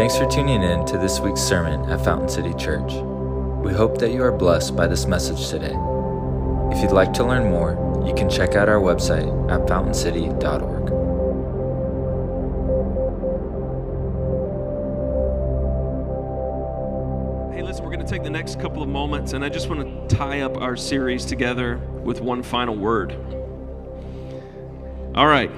Thanks for tuning in to this week's sermon at Fountain City Church. We hope that you are blessed by this message today. If you'd like to learn more, you can check out our website at fountaincity.org. Hey, listen, we're going to take the next couple of moments, and I just want to tie up our series together with one final word. All right.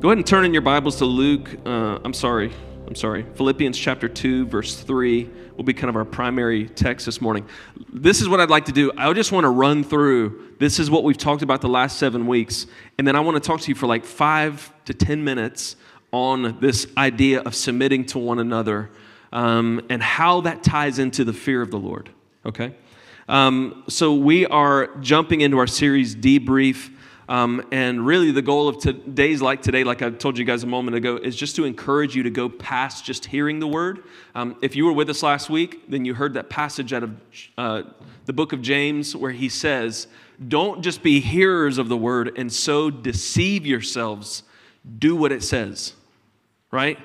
Go ahead and turn in your Bibles to Luke. Uh, I'm sorry. I'm sorry. Philippians chapter 2, verse 3 will be kind of our primary text this morning. This is what I'd like to do. I just want to run through. This is what we've talked about the last seven weeks. And then I want to talk to you for like five to 10 minutes on this idea of submitting to one another um, and how that ties into the fear of the Lord. Okay? Um, so we are jumping into our series, Debrief. Um, and really, the goal of t- days like today, like I told you guys a moment ago, is just to encourage you to go past just hearing the word. Um, if you were with us last week, then you heard that passage out of uh, the book of James where he says, Don't just be hearers of the word and so deceive yourselves. Do what it says, right?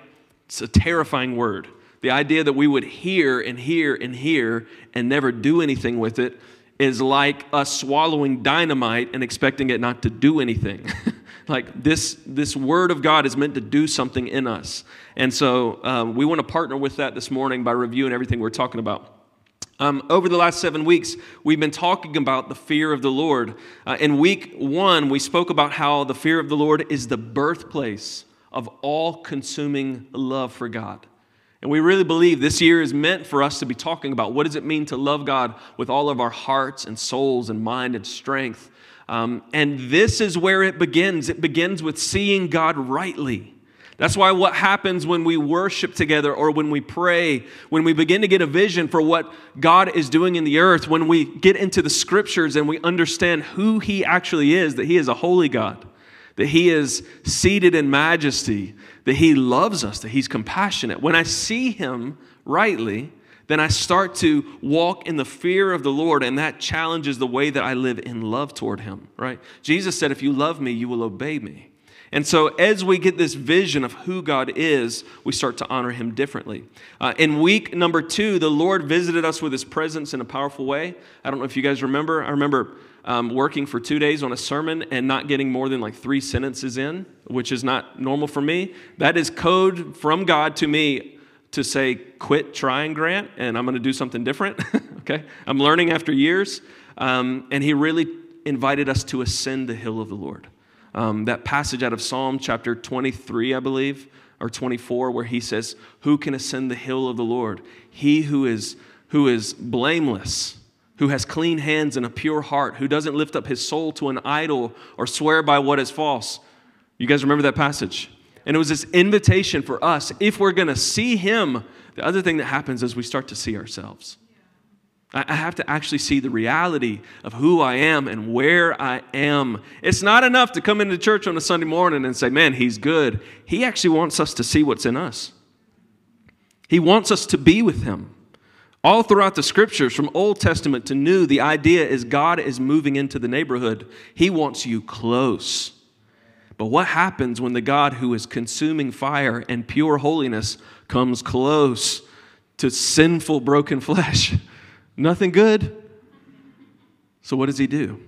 It's a terrifying word. The idea that we would hear and hear and hear and never do anything with it is like us swallowing dynamite and expecting it not to do anything. like this, this word of God is meant to do something in us. And so um, we want to partner with that this morning by reviewing everything we're talking about. Um, over the last seven weeks, we've been talking about the fear of the Lord. Uh, in week one, we spoke about how the fear of the Lord is the birthplace of all consuming love for God. And we really believe this year is meant for us to be talking about what does it mean to love God with all of our hearts and souls and mind and strength. Um, and this is where it begins. It begins with seeing God rightly. That's why what happens when we worship together or when we pray, when we begin to get a vision for what God is doing in the earth, when we get into the scriptures and we understand who He actually is, that He is a holy God, that He is seated in majesty, that He loves us, that He's compassionate. When I see Him rightly, then I start to walk in the fear of the Lord, and that challenges the way that I live in love toward Him, right? Jesus said, If you love me, you will obey me. And so, as we get this vision of who God is, we start to honor Him differently. Uh, in week number two, the Lord visited us with His presence in a powerful way. I don't know if you guys remember. I remember um, working for two days on a sermon and not getting more than like three sentences in, which is not normal for me. That is code from God to me to say, quit trying, Grant, and I'm going to do something different. okay? I'm learning after years. Um, and He really invited us to ascend the hill of the Lord. Um, that passage out of Psalm chapter 23, I believe, or 24, where He says, Who can ascend the hill of the Lord? He who is, who is blameless who has clean hands and a pure heart, who doesn't lift up his soul to an idol or swear by what is false. You guys remember that passage? And it was this invitation for us. If we're going to see him, the other thing that happens is we start to see ourselves. I have to actually see the reality of who I am and where I am. It's not enough to come into church on a Sunday morning and say, man, he's good. He actually wants us to see what's in us. He wants us to be with him. All throughout the scriptures, from Old Testament to New, the idea is God is moving into the neighborhood. He wants you close. But what happens when the God who is consuming fire and pure holiness comes close to sinful, broken flesh? Nothing good. So, what does he do?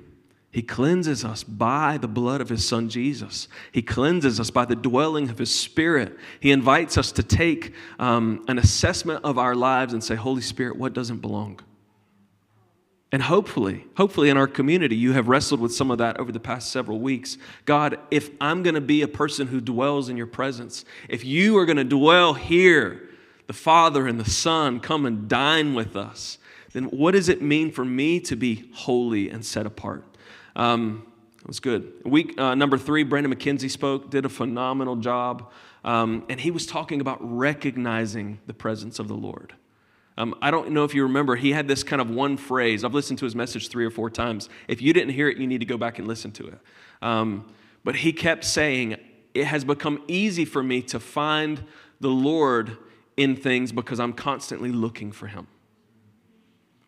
He cleanses us by the blood of his son Jesus. He cleanses us by the dwelling of his spirit. He invites us to take um, an assessment of our lives and say, Holy Spirit, what doesn't belong? And hopefully, hopefully in our community, you have wrestled with some of that over the past several weeks. God, if I'm going to be a person who dwells in your presence, if you are going to dwell here, the Father and the Son come and dine with us, then what does it mean for me to be holy and set apart? Um, it was good. Week uh, number three, Brandon McKenzie spoke, did a phenomenal job. Um, and he was talking about recognizing the presence of the Lord. Um, I don't know if you remember, he had this kind of one phrase. I've listened to his message three or four times. If you didn't hear it, you need to go back and listen to it. Um, but he kept saying, It has become easy for me to find the Lord in things because I'm constantly looking for him.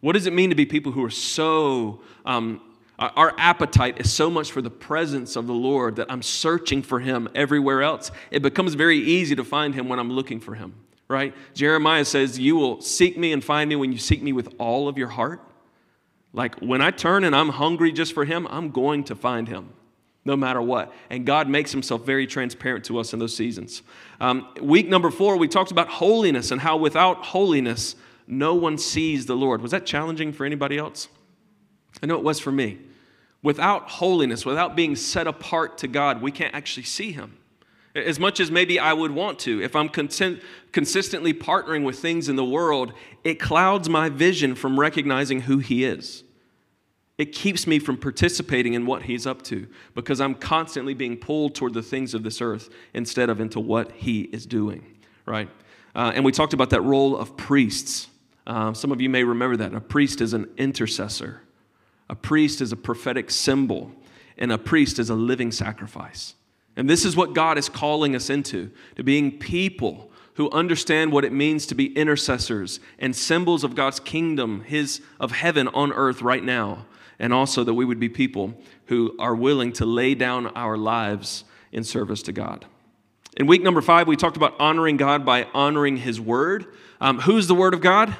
What does it mean to be people who are so um, our appetite is so much for the presence of the Lord that I'm searching for Him everywhere else. It becomes very easy to find Him when I'm looking for Him, right? Jeremiah says, You will seek me and find me when you seek me with all of your heart. Like when I turn and I'm hungry just for him, I'm going to find him no matter what. And God makes himself very transparent to us in those seasons. Um, week number four, we talked about holiness and how without holiness, no one sees the Lord. Was that challenging for anybody else? I know it was for me. Without holiness, without being set apart to God, we can't actually see him. As much as maybe I would want to, if I'm content, consistently partnering with things in the world, it clouds my vision from recognizing who He is. It keeps me from participating in what He's up to because I'm constantly being pulled toward the things of this earth instead of into what He is doing, right? Uh, and we talked about that role of priests. Uh, some of you may remember that. A priest is an intercessor, a priest is a prophetic symbol, and a priest is a living sacrifice. And this is what God is calling us into to being people who understand what it means to be intercessors and symbols of God's kingdom, his of heaven on earth right now. And also that we would be people who are willing to lay down our lives in service to God. In week number five, we talked about honoring God by honoring his word. Um, who's the word of God?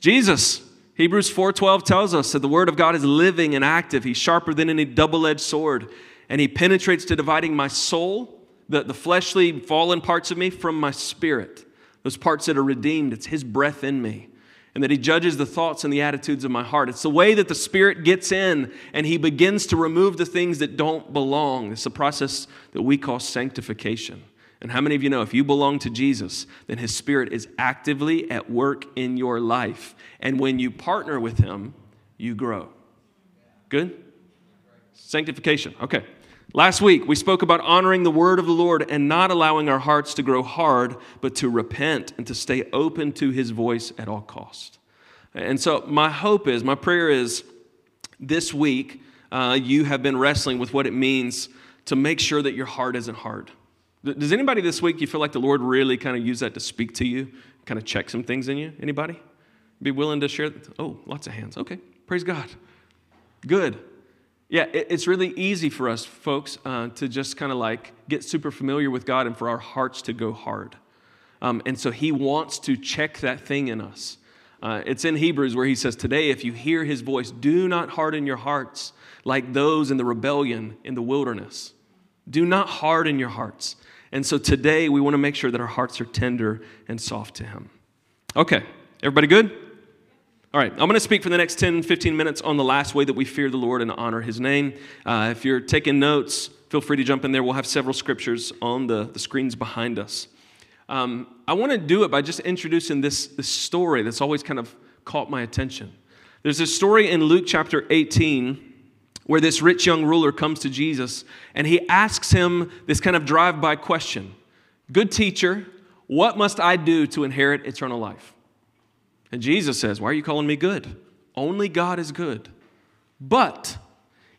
Jesus. Hebrews 4:12 tells us that the word of God is living and active. He's sharper than any double-edged sword and he penetrates to dividing my soul, the, the fleshly, fallen parts of me, from my spirit. Those parts that are redeemed, it's his breath in me. And that he judges the thoughts and the attitudes of my heart. It's the way that the Spirit gets in and he begins to remove the things that don't belong. It's a process that we call sanctification. And how many of you know if you belong to Jesus, then his Spirit is actively at work in your life. And when you partner with him, you grow. Good? Sanctification. Okay. Last week, we spoke about honoring the word of the Lord and not allowing our hearts to grow hard, but to repent and to stay open to his voice at all cost. And so, my hope is, my prayer is this week, uh, you have been wrestling with what it means to make sure that your heart isn't hard. Does anybody this week, you feel like the Lord really kind of use that to speak to you, kind of check some things in you? Anybody? Be willing to share? Oh, lots of hands. Okay, praise God. Good. Yeah, it's really easy for us, folks, uh, to just kind of like get super familiar with God and for our hearts to go hard. Um, and so he wants to check that thing in us. Uh, it's in Hebrews where he says, Today, if you hear his voice, do not harden your hearts like those in the rebellion in the wilderness. Do not harden your hearts. And so today, we want to make sure that our hearts are tender and soft to him. Okay, everybody good? All right, I'm going to speak for the next 10, 15 minutes on the last way that we fear the Lord and honor his name. Uh, if you're taking notes, feel free to jump in there. We'll have several scriptures on the, the screens behind us. Um, I want to do it by just introducing this, this story that's always kind of caught my attention. There's a story in Luke chapter 18 where this rich young ruler comes to Jesus and he asks him this kind of drive by question Good teacher, what must I do to inherit eternal life? And Jesus says, Why are you calling me good? Only God is good. But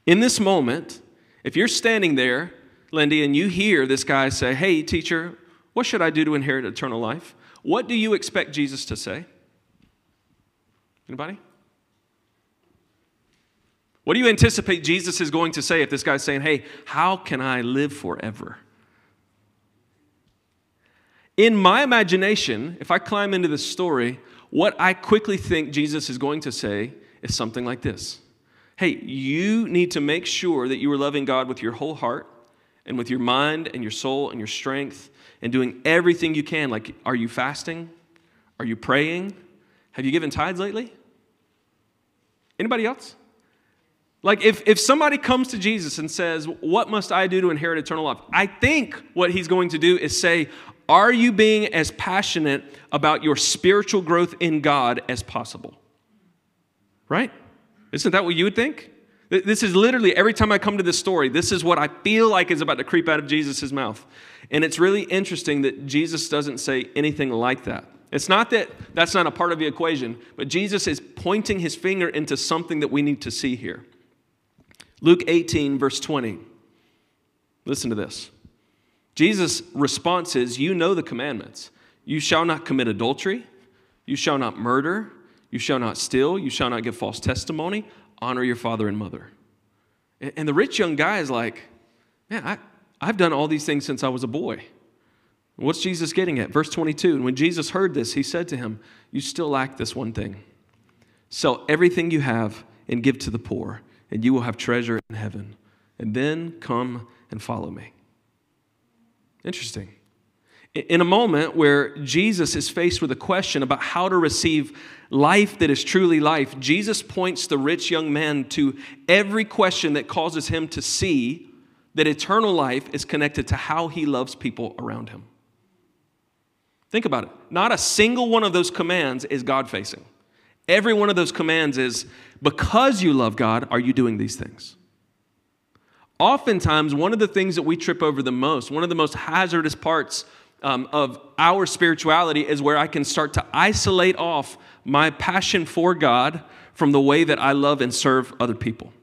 in this moment, if you're standing there, Lindy, and you hear this guy say, Hey, teacher, what should I do to inherit eternal life? What do you expect Jesus to say? Anybody? What do you anticipate Jesus is going to say if this guy's saying, Hey, how can I live forever? In my imagination, if I climb into this story, what I quickly think Jesus is going to say is something like this Hey, you need to make sure that you are loving God with your whole heart and with your mind and your soul and your strength and doing everything you can. Like, are you fasting? Are you praying? Have you given tithes lately? Anybody else? Like, if, if somebody comes to Jesus and says, What must I do to inherit eternal life? I think what he's going to do is say, Are you being as passionate about your spiritual growth in God as possible? Right? Isn't that what you would think? This is literally every time I come to this story, this is what I feel like is about to creep out of Jesus' mouth. And it's really interesting that Jesus doesn't say anything like that. It's not that that's not a part of the equation, but Jesus is pointing his finger into something that we need to see here. Luke 18, verse 20. Listen to this. Jesus' response is You know the commandments. You shall not commit adultery, you shall not murder, you shall not steal, you shall not give false testimony, honor your father and mother. And the rich young guy is like, Man, I, I've done all these things since I was a boy. What's Jesus getting at? Verse 22 And when Jesus heard this, he said to him, You still lack this one thing. Sell everything you have and give to the poor, and you will have treasure in heaven. And then come and follow me. Interesting. In a moment where Jesus is faced with a question about how to receive life that is truly life, Jesus points the rich young man to every question that causes him to see that eternal life is connected to how he loves people around him. Think about it. Not a single one of those commands is God facing. Every one of those commands is because you love God, are you doing these things? Oftentimes, one of the things that we trip over the most, one of the most hazardous parts um, of our spirituality is where I can start to isolate off my passion for God from the way that I love and serve other people.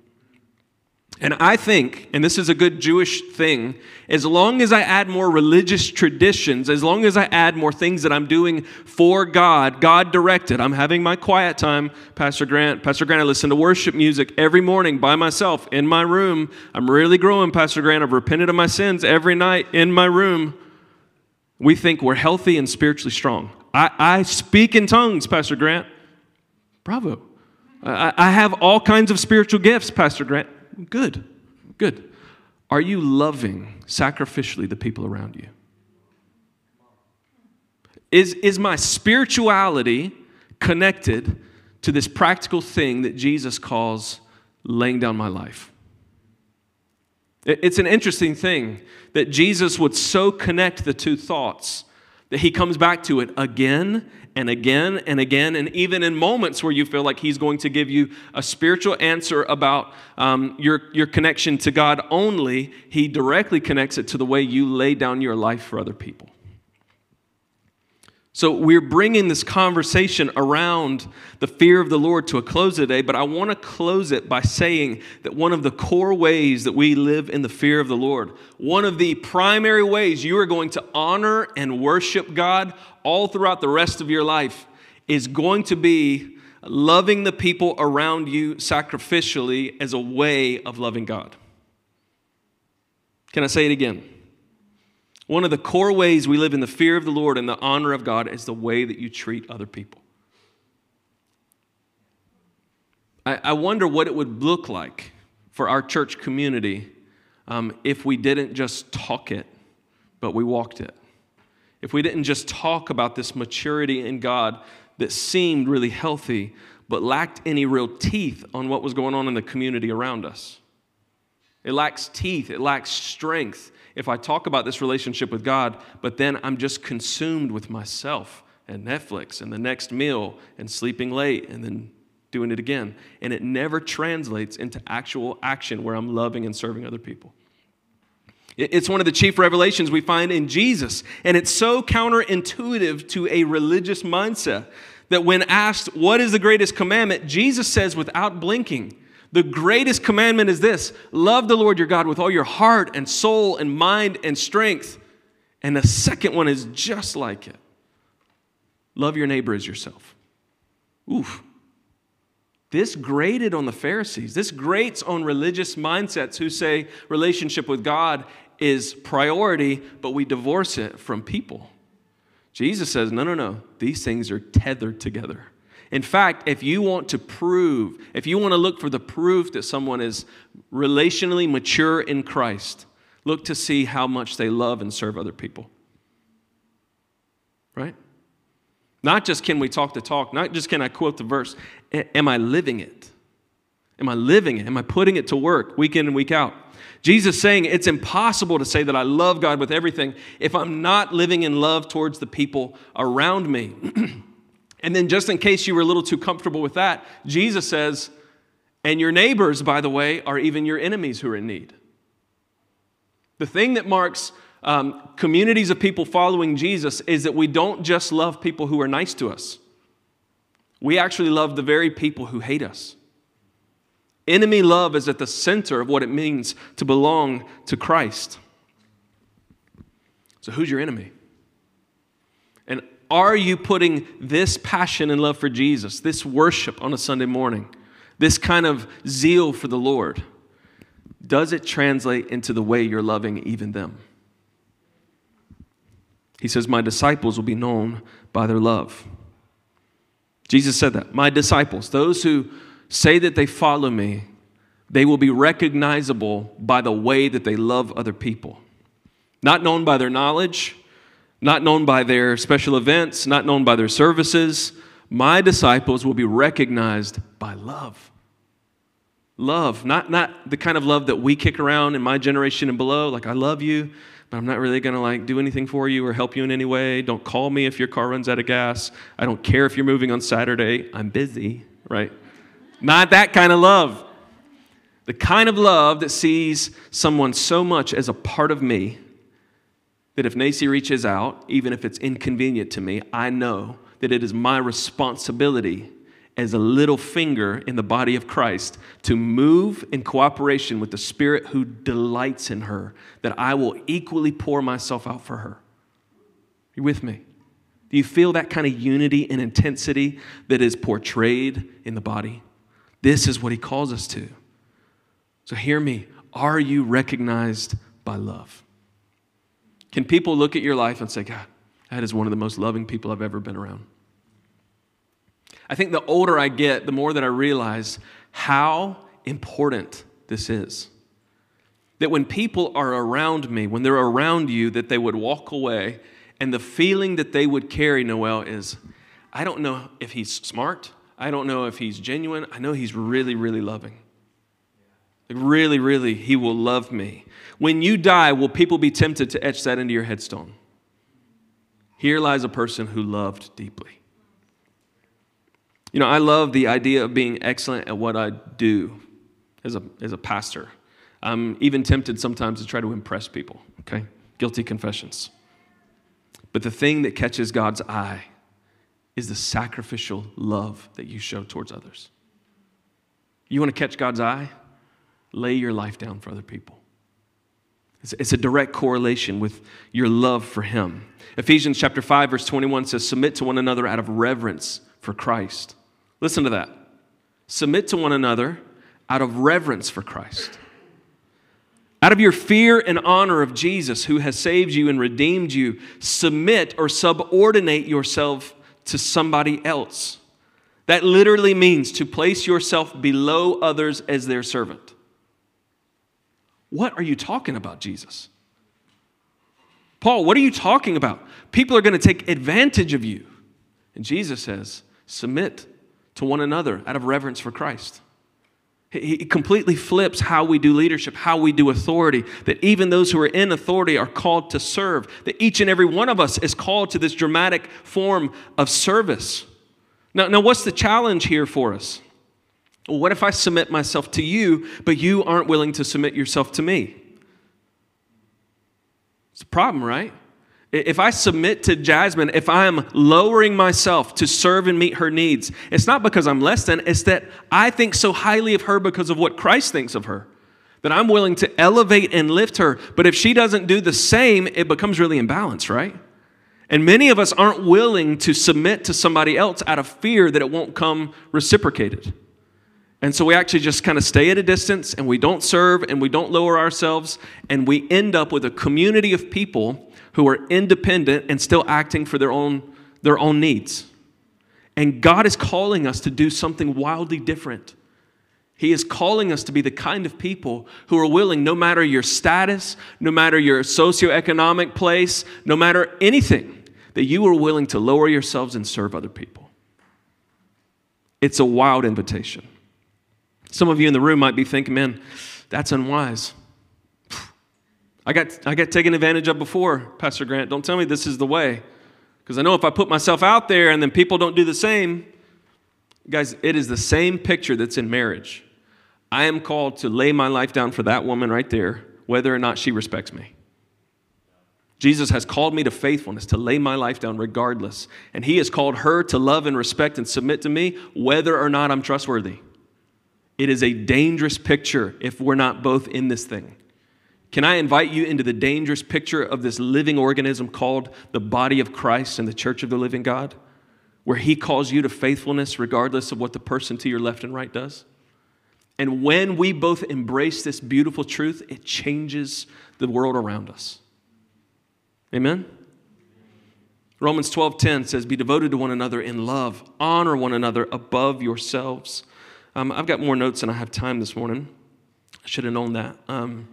And I think, and this is a good Jewish thing, as long as I add more religious traditions, as long as I add more things that I'm doing for God, God directed, I'm having my quiet time, Pastor Grant. Pastor Grant, I listen to worship music every morning by myself in my room. I'm really growing, Pastor Grant. I've repented of my sins every night in my room we think we're healthy and spiritually strong. I, I speak in tongues, Pastor Grant. Bravo. I, I have all kinds of spiritual gifts, Pastor Grant. Good, good. Are you loving sacrificially the people around you? Is, is my spirituality connected to this practical thing that Jesus calls laying down my life? It's an interesting thing that Jesus would so connect the two thoughts that he comes back to it again and again and again, and even in moments where you feel like he's going to give you a spiritual answer about um, your, your connection to God only, he directly connects it to the way you lay down your life for other people. So, we're bringing this conversation around the fear of the Lord to a close today, but I want to close it by saying that one of the core ways that we live in the fear of the Lord, one of the primary ways you are going to honor and worship God all throughout the rest of your life, is going to be loving the people around you sacrificially as a way of loving God. Can I say it again? One of the core ways we live in the fear of the Lord and the honor of God is the way that you treat other people. I, I wonder what it would look like for our church community um, if we didn't just talk it, but we walked it. If we didn't just talk about this maturity in God that seemed really healthy, but lacked any real teeth on what was going on in the community around us. It lacks teeth, it lacks strength, if I talk about this relationship with God, but then I'm just consumed with myself and Netflix and the next meal and sleeping late and then doing it again. And it never translates into actual action where I'm loving and serving other people. It's one of the chief revelations we find in Jesus. And it's so counterintuitive to a religious mindset that when asked, What is the greatest commandment? Jesus says, without blinking, the greatest commandment is this love the Lord your God with all your heart and soul and mind and strength. And the second one is just like it love your neighbor as yourself. Oof. This grated on the Pharisees. This grates on religious mindsets who say relationship with God is priority, but we divorce it from people. Jesus says, no, no, no. These things are tethered together. In fact, if you want to prove, if you want to look for the proof that someone is relationally mature in Christ, look to see how much they love and serve other people. Right? Not just can we talk the talk, not just can I quote the verse, am I living it? Am I living it? Am I putting it to work week in and week out? Jesus saying it's impossible to say that I love God with everything if I'm not living in love towards the people around me. And then, just in case you were a little too comfortable with that, Jesus says, and your neighbors, by the way, are even your enemies who are in need. The thing that marks um, communities of people following Jesus is that we don't just love people who are nice to us, we actually love the very people who hate us. Enemy love is at the center of what it means to belong to Christ. So, who's your enemy? Are you putting this passion and love for Jesus, this worship on a Sunday morning, this kind of zeal for the Lord? Does it translate into the way you're loving even them? He says, My disciples will be known by their love. Jesus said that. My disciples, those who say that they follow me, they will be recognizable by the way that they love other people. Not known by their knowledge, not known by their special events, not known by their services. My disciples will be recognized by love. Love, not, not the kind of love that we kick around in my generation and below, like I love you, but I'm not really gonna like do anything for you or help you in any way. Don't call me if your car runs out of gas. I don't care if you're moving on Saturday. I'm busy, right? Not that kind of love. The kind of love that sees someone so much as a part of me that if Nacy reaches out, even if it's inconvenient to me, I know that it is my responsibility as a little finger in the body of Christ to move in cooperation with the Spirit who delights in her, that I will equally pour myself out for her. You with me? Do you feel that kind of unity and intensity that is portrayed in the body? This is what he calls us to. So hear me. Are you recognized by love? Can people look at your life and say, God, that is one of the most loving people I've ever been around? I think the older I get, the more that I realize how important this is. That when people are around me, when they're around you, that they would walk away, and the feeling that they would carry, Noel, is I don't know if he's smart. I don't know if he's genuine. I know he's really, really loving. Like, really, really, he will love me. When you die, will people be tempted to etch that into your headstone? Here lies a person who loved deeply. You know, I love the idea of being excellent at what I do as a, as a pastor. I'm even tempted sometimes to try to impress people, okay? Guilty confessions. But the thing that catches God's eye is the sacrificial love that you show towards others. You want to catch God's eye? Lay your life down for other people. It's, a direct correlation with your love for Him. Ephesians chapter 5, verse 21 says, Submit to one another out of reverence for Christ. Listen to that. Submit to one another out of reverence for Christ. Out of your fear and honor of Jesus, who has saved you and redeemed you, submit or subordinate yourself to somebody else. That literally means to place yourself below others as their servant. What are you talking about, Jesus? Paul, what are you talking about? People are going to take advantage of you. And Jesus says, submit to one another out of reverence for Christ. He completely flips how we do leadership, how we do authority, that even those who are in authority are called to serve, that each and every one of us is called to this dramatic form of service. Now, now what's the challenge here for us? What if I submit myself to you, but you aren't willing to submit yourself to me? It's a problem, right? If I submit to Jasmine, if I'm lowering myself to serve and meet her needs, it's not because I'm less than, it's that I think so highly of her because of what Christ thinks of her. That I'm willing to elevate and lift her. But if she doesn't do the same, it becomes really imbalanced, right? And many of us aren't willing to submit to somebody else out of fear that it won't come reciprocated. And so we actually just kind of stay at a distance and we don't serve and we don't lower ourselves and we end up with a community of people who are independent and still acting for their own, their own needs. And God is calling us to do something wildly different. He is calling us to be the kind of people who are willing, no matter your status, no matter your socioeconomic place, no matter anything, that you are willing to lower yourselves and serve other people. It's a wild invitation. Some of you in the room might be thinking, man, that's unwise. I got, I got taken advantage of before, Pastor Grant. Don't tell me this is the way. Because I know if I put myself out there and then people don't do the same, guys, it is the same picture that's in marriage. I am called to lay my life down for that woman right there, whether or not she respects me. Jesus has called me to faithfulness, to lay my life down regardless. And He has called her to love and respect and submit to me, whether or not I'm trustworthy. It is a dangerous picture if we're not both in this thing. Can I invite you into the dangerous picture of this living organism called the body of Christ and the church of the living God, where He calls you to faithfulness regardless of what the person to your left and right does? And when we both embrace this beautiful truth, it changes the world around us. Amen? Romans 12:10 says, "Be devoted to one another in love, honor one another above yourselves." Um, I've got more notes than I have time this morning. I should have known that. Um,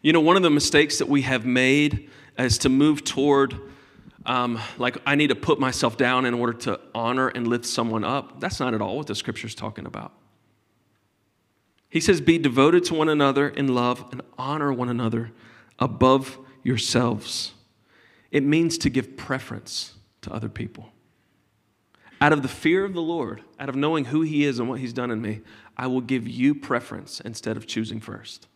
you know, one of the mistakes that we have made is to move toward, um, like, I need to put myself down in order to honor and lift someone up. That's not at all what the scripture's talking about. He says, Be devoted to one another in love and honor one another above yourselves. It means to give preference to other people. Out of the fear of the Lord, out of knowing who He is and what He's done in me, I will give you preference instead of choosing first.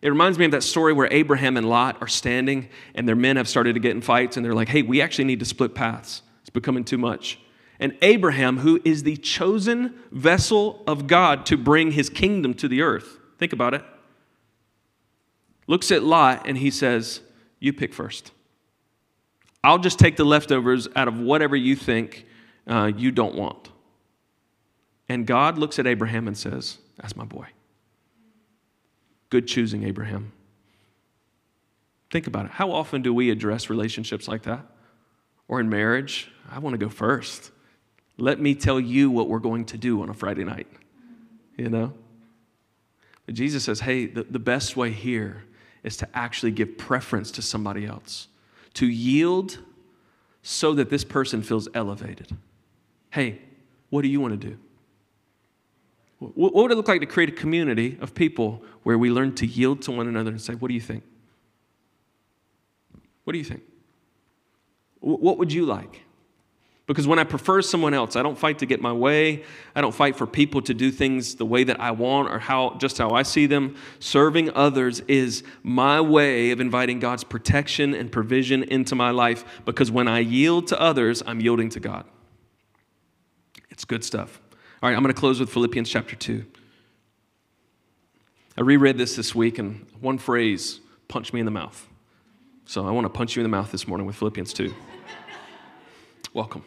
It reminds me of that story where Abraham and Lot are standing and their men have started to get in fights and they're like, hey, we actually need to split paths. It's becoming too much. And Abraham, who is the chosen vessel of God to bring his kingdom to the earth, think about it, looks at Lot and he says, You pick first. I'll just take the leftovers out of whatever you think uh, you don't want. And God looks at Abraham and says, That's my boy. Good choosing, Abraham. Think about it. How often do we address relationships like that? Or in marriage? I want to go first. Let me tell you what we're going to do on a Friday night. You know? But Jesus says, hey, the, the best way here is to actually give preference to somebody else, to yield so that this person feels elevated. Hey, what do you want to do? What would it look like to create a community of people where we learn to yield to one another and say, What do you think? What do you think? What would you like? Because when I prefer someone else, I don't fight to get my way. I don't fight for people to do things the way that I want or how just how I see them. Serving others is my way of inviting God's protection and provision into my life because when I yield to others, I'm yielding to God. It's good stuff. All right, I'm going to close with Philippians chapter 2. I reread this this week, and one phrase punched me in the mouth. So I want to punch you in the mouth this morning with Philippians 2. Welcome.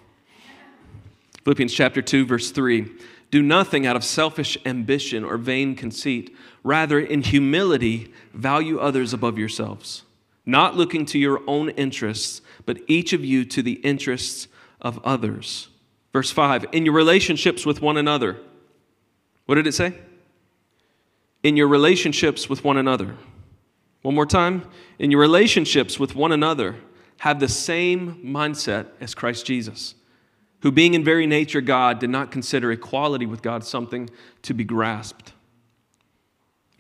Philippians chapter 2, verse 3. Do nothing out of selfish ambition or vain conceit. Rather, in humility, value others above yourselves, not looking to your own interests, but each of you to the interests of others. Verse 5 In your relationships with one another. What did it say? In your relationships with one another. One more time. In your relationships with one another, have the same mindset as Christ Jesus, who, being in very nature God, did not consider equality with God something to be grasped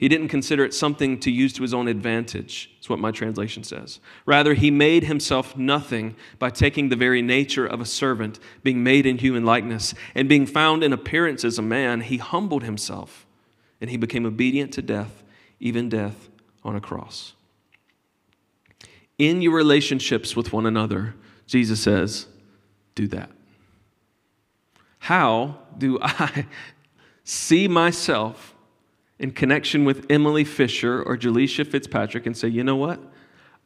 he didn't consider it something to use to his own advantage, is what my translation says. Rather, he made himself nothing by taking the very nature of a servant, being made in human likeness, and being found in appearance as a man, he humbled himself, and he became obedient to death, even death on a cross. In your relationships with one another, Jesus says, do that. How do I see myself? In connection with Emily Fisher or Jaleisha Fitzpatrick and say, you know what?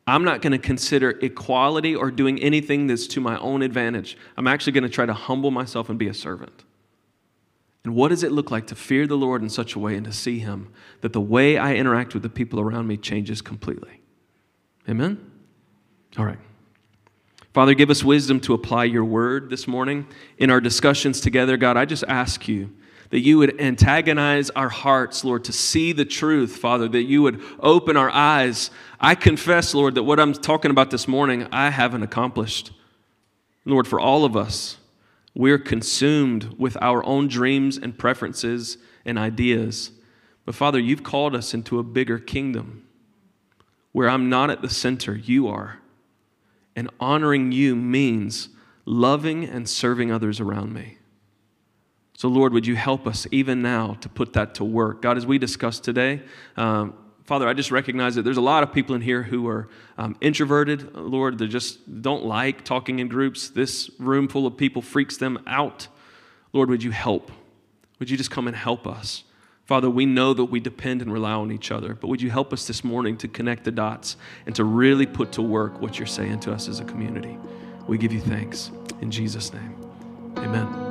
I'm not going to consider equality or doing anything that's to my own advantage. I'm actually going to try to humble myself and be a servant. And what does it look like to fear the Lord in such a way and to see Him that the way I interact with the people around me changes completely? Amen? All right. Father, give us wisdom to apply your word this morning in our discussions together. God, I just ask you that you would antagonize our hearts, Lord, to see the truth, Father, that you would open our eyes. I confess, Lord, that what I'm talking about this morning, I haven't accomplished. Lord, for all of us, we're consumed with our own dreams and preferences and ideas. But Father, you've called us into a bigger kingdom where I'm not at the center, you are. And honoring you means loving and serving others around me. So, Lord, would you help us even now to put that to work? God, as we discussed today, um, Father, I just recognize that there's a lot of people in here who are um, introverted. Lord, they just don't like talking in groups. This room full of people freaks them out. Lord, would you help? Would you just come and help us? Father, we know that we depend and rely on each other, but would you help us this morning to connect the dots and to really put to work what you're saying to us as a community? We give you thanks. In Jesus' name, amen.